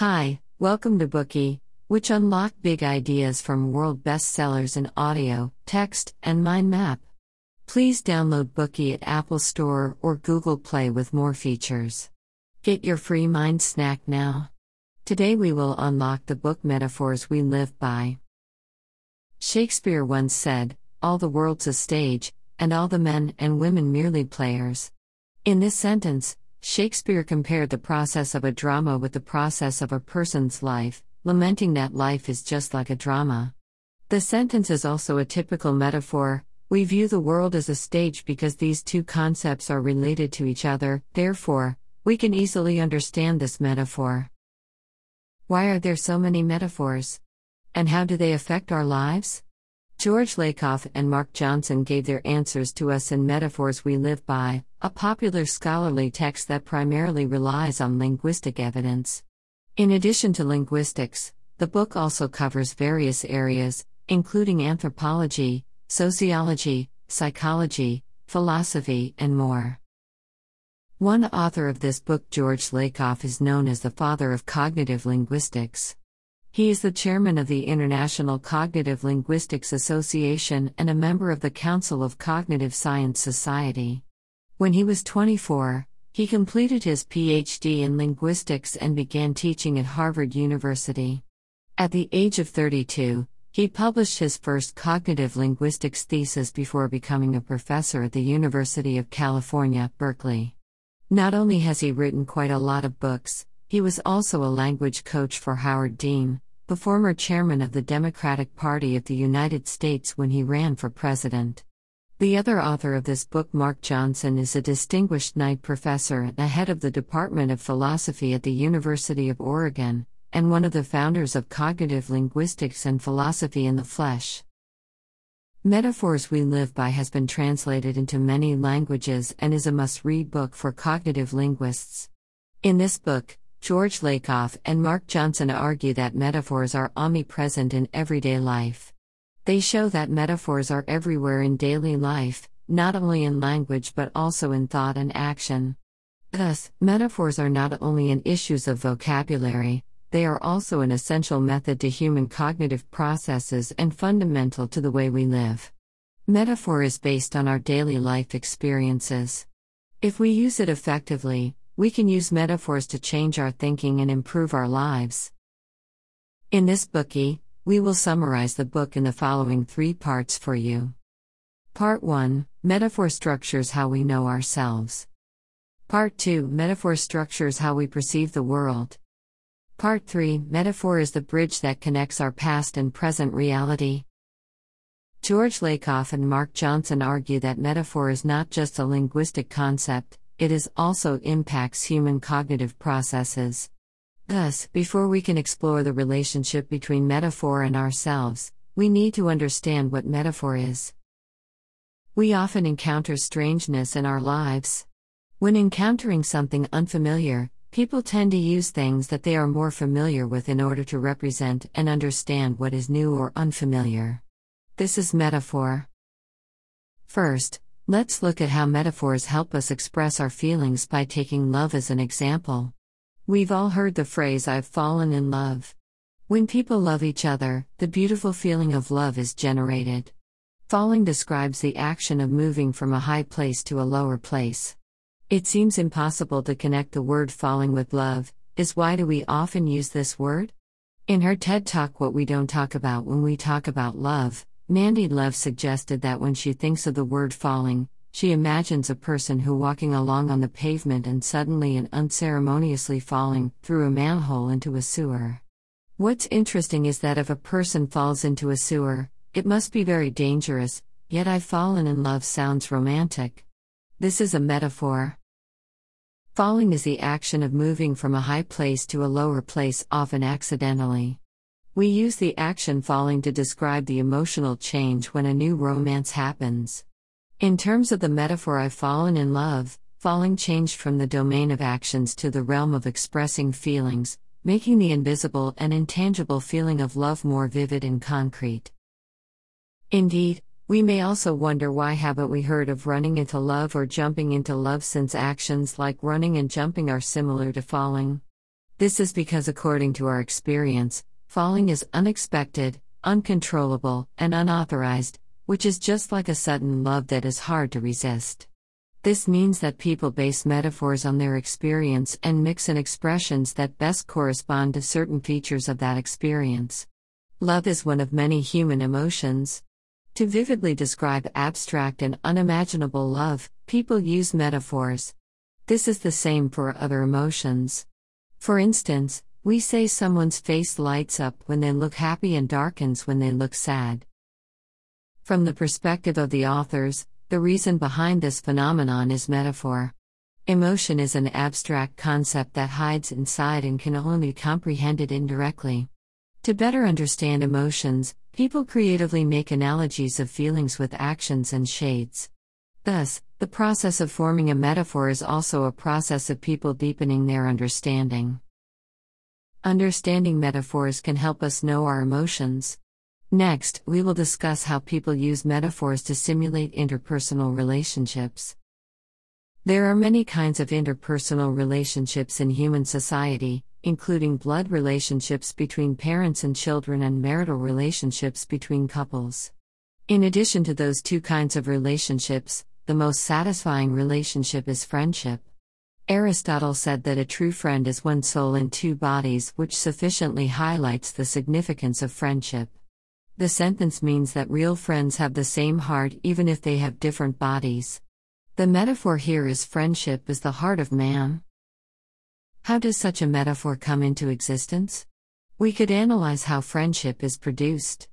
Hi, welcome to Bookey, which unlock big ideas from world bestsellers in audio, text, and mind map. Please download Bookey at Apple Store or Google Play with more features. Get your free mind snack now. Today we will unlock the book metaphors we live by. Shakespeare once said, All the world's a stage, and all the men and women merely players. In this sentence, Shakespeare compared the process of a drama with the process of a person's life, lamenting that life is just like a drama. The sentence is also a typical metaphor. We view the world as a stage because these two concepts are related to each other, therefore, we can easily understand this metaphor. Why are there so many metaphors? And how do they affect our lives? George Lakoff and Mark Johnson gave their answers to us in Metaphors We Live By, a popular scholarly text that primarily relies on linguistic evidence. In addition to linguistics, the book also covers various areas, including anthropology, sociology, psychology, philosophy, and more. One author of this book, George Lakoff, is known as the father of cognitive linguistics. He is the chairman of the International Cognitive Linguistics Association and a member of the Council of Cognitive Science Society. When he was 24, he completed his PhD in linguistics and began teaching at Harvard University. At the age of 32, he published his first cognitive linguistics thesis before becoming a professor at the University of California, Berkeley. Not only has he written quite a lot of books, he was also a language coach for Howard Dean, the former chairman of the Democratic Party of the United States when he ran for president. The other author of this book, Mark Johnson, is a distinguished Knight professor and the head of the Department of Philosophy at the University of Oregon, and one of the founders of cognitive linguistics and philosophy in the flesh. Metaphors We Live By has been translated into many languages and is a must read book for cognitive linguists. In this book, George Lakoff and Mark Johnson argue that metaphors are omnipresent in everyday life. They show that metaphors are everywhere in daily life, not only in language but also in thought and action. Thus, metaphors are not only in issues of vocabulary, they are also an essential method to human cognitive processes and fundamental to the way we live. Metaphor is based on our daily life experiences. If we use it effectively, we can use metaphors to change our thinking and improve our lives. In this Bookey, we will summarize the book in the following three parts for you. Part 1 Metaphor structures how we know ourselves. Part 2 Metaphor structures how we perceive the world. Part 3 Metaphor is the bridge that connects our past and present reality. George Lakoff and Mark Johnson argue that metaphor is not just a linguistic concept, it is also impacts human cognitive processes. Thus, before we can explore the relationship between metaphor and ourselves, we need to understand what metaphor is. We often encounter strangeness in our lives. When encountering something unfamiliar, people tend to use things that they are more familiar with in order to represent and understand what is new or unfamiliar. This is metaphor. First, Let's look at how metaphors help us express our feelings by taking love as an example. We've all heard the phrase, I've fallen in love. When people love each other, the beautiful feeling of love is generated. Falling describes the action of moving from a high place to a lower place. It seems impossible to connect the word falling with love, is why do we often use this word? In her TED Talk, What We Don't Talk About When We Talk About Love, Mandy Love suggested that when she thinks of the word falling, she imagines a person who walking along on the pavement and suddenly and unceremoniously falling through a manhole into a sewer. What's interesting is that if a person falls into a sewer, it must be very dangerous, yet I've fallen in love sounds romantic. This is a metaphor. Falling is the action of moving from a high place to a lower place, often accidentally. We use the action falling to describe the emotional change when a new romance happens. In terms of the metaphor I've fallen in love, falling changed from the domain of actions to the realm of expressing feelings, making the invisible and intangible feeling of love more vivid and concrete. Indeed, we may also wonder why haven't we heard of running into love or jumping into love since actions like running and jumping are similar to falling. This is because, according to our experience, falling is unexpected, uncontrollable, and unauthorized, which is just like a sudden love that is hard to resist. This means that people base metaphors on their experience and mix in expressions that best correspond to certain features of that experience. Love is one of many human emotions. To vividly describe abstract and unimaginable love, people use metaphors. This is the same for other emotions. For instance, we say someone's face lights up when they look happy and darkens when they look sad. From the perspective of the authors, the reason behind this phenomenon is metaphor. Emotion is an abstract concept that hides inside and can only be comprehended indirectly. To better understand emotions, people creatively make analogies of feelings with actions and shades. Thus, the process of forming a metaphor is also a process of people deepening their understanding. Understanding metaphors can help us know our emotions. Next, we will discuss how people use metaphors to simulate interpersonal relationships. There are many kinds of interpersonal relationships in human society, including blood relationships between parents and children and marital relationships between couples. In addition to those two kinds of relationships, the most satisfying relationship is friendship. Aristotle said that a true friend is one soul in two bodies, which sufficiently highlights the significance of friendship. The sentence means that real friends have the same heart even if they have different bodies. The metaphor here is friendship is the heart of man. How does such a metaphor come into existence? We could analyze how friendship is produced.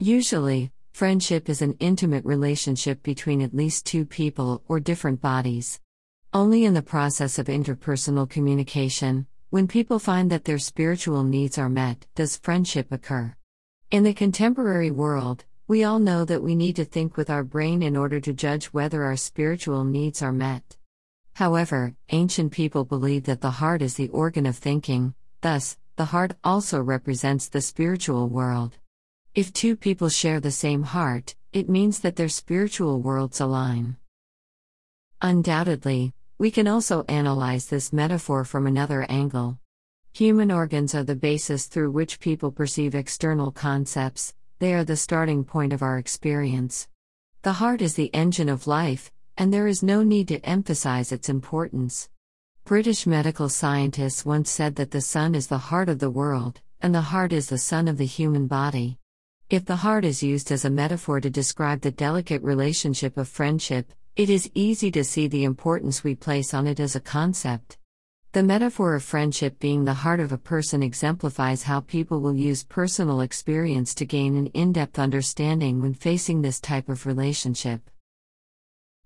Usually, Friendship is an intimate relationship between at least two people or different bodies. Only in the process of interpersonal communication, when people find that their spiritual needs are met, does friendship occur. In the contemporary world, we all know that we need to think with our brain in order to judge whether our spiritual needs are met. However, ancient people believed that the heart is the organ of thinking, thus, the heart also represents the spiritual world. If two people share the same heart, it means that their spiritual worlds align. Undoubtedly, we can also analyze this metaphor from another angle. Human organs are the basis through which people perceive external concepts, they are the starting point of our experience. The heart is the engine of life, and there is no need to emphasize its importance. British medical scientists once said that the sun is the heart of the world, and the heart is the sun of the human body. If the heart is used as a metaphor to describe the delicate relationship of friendship, it is easy to see the importance we place on it as a concept. The metaphor of friendship being the heart of a person exemplifies how people will use personal experience to gain an in depth understanding when facing this type of relationship.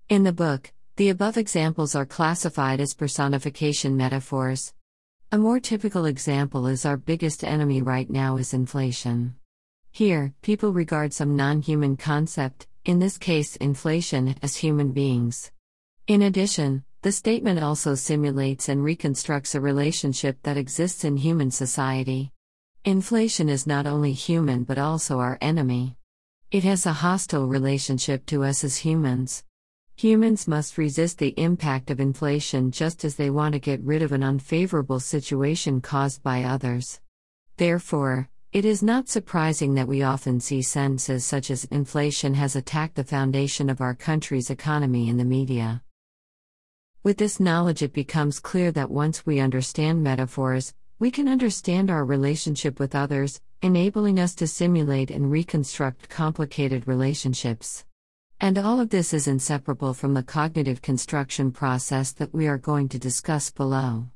In the book, the above examples are classified as personification metaphors. A more typical example is our biggest enemy right now is inflation. Here, people regard some non human concept, in this case inflation, as human beings. In addition, the statement also simulates and reconstructs a relationship that exists in human society. Inflation is not only human but also our enemy. It has a hostile relationship to us as humans. Humans must resist the impact of inflation just as they want to get rid of an unfavorable situation caused by others. Therefore, it is not surprising that we often see sentences such as inflation has attacked the foundation of our country's economy in the media. With this knowledge, it becomes clear that once we understand metaphors, we can understand our relationship with others, enabling us to simulate and reconstruct complicated relationships. And all of this is inseparable from the cognitive construction process that we are going to discuss below.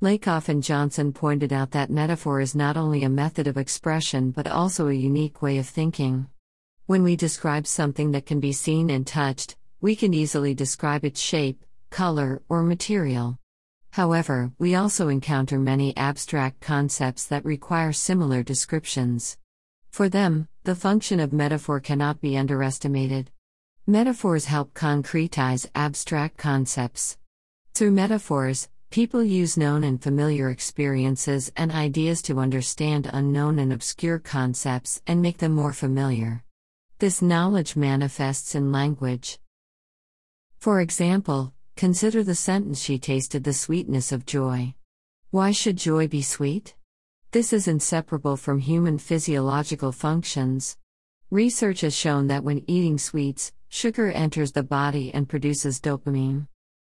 Lakoff and Johnson pointed out that metaphor is not only a method of expression but also a unique way of thinking. When we describe something that can be seen and touched, we can easily describe its shape, color, or material. However, we also encounter many abstract concepts that require similar descriptions. For them, the function of metaphor cannot be underestimated. Metaphors help concretize abstract concepts. Through metaphors, People use known and familiar experiences and ideas to understand unknown and obscure concepts and make them more familiar. This knowledge manifests in language. For example, consider the sentence She tasted the sweetness of joy. Why should joy be sweet? This is inseparable from human physiological functions. Research has shown that when eating sweets, sugar enters the body and produces dopamine.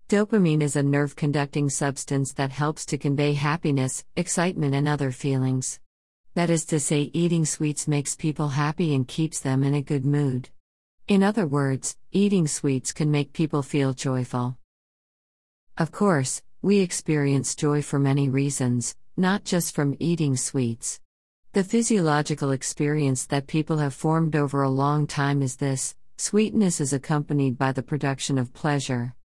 Dopamine is a nerve conducting substance that helps to convey happiness, excitement, and other feelings. That is to say, eating sweets makes people happy and keeps them in a good mood. In other words, eating sweets can make people feel joyful. Of course, we experience joy for many reasons, not just from eating sweets. The physiological experience that people have formed over a long time is this sweetness is accompanied by the production of pleasure.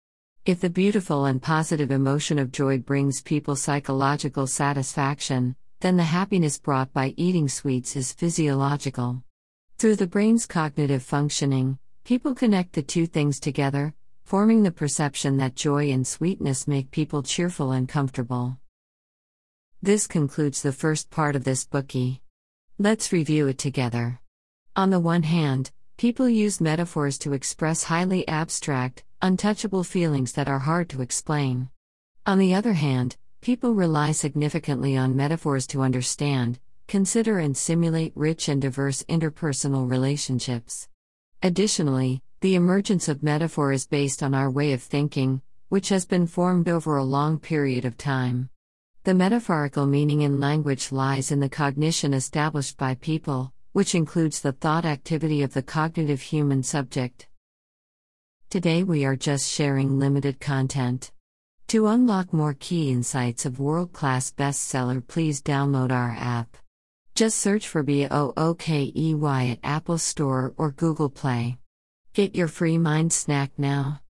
If the beautiful and positive emotion of joy brings people psychological satisfaction, then the happiness brought by eating sweets is physiological. Through the brain's cognitive functioning, people connect the two things together, forming the perception that joy and sweetness make people cheerful and comfortable. This concludes the first part of this Bookey. Let's review it together. On the one hand, people use metaphors to express highly abstract, untouchable feelings that are hard to explain. On the other hand, people rely significantly on metaphors to understand, consider and simulate rich and diverse interpersonal relationships. Additionally, the emergence of metaphor is based on our way of thinking, which has been formed over a long period of time. The metaphorical meaning in language lies in the cognition established by people, which includes the thought activity of the cognitive human subject. Today we are just sharing limited content. To unlock more key insights of world class bestseller, please download our app. Just search for BOOKEY at Apple Store or Google Play. Get your free mind snack now.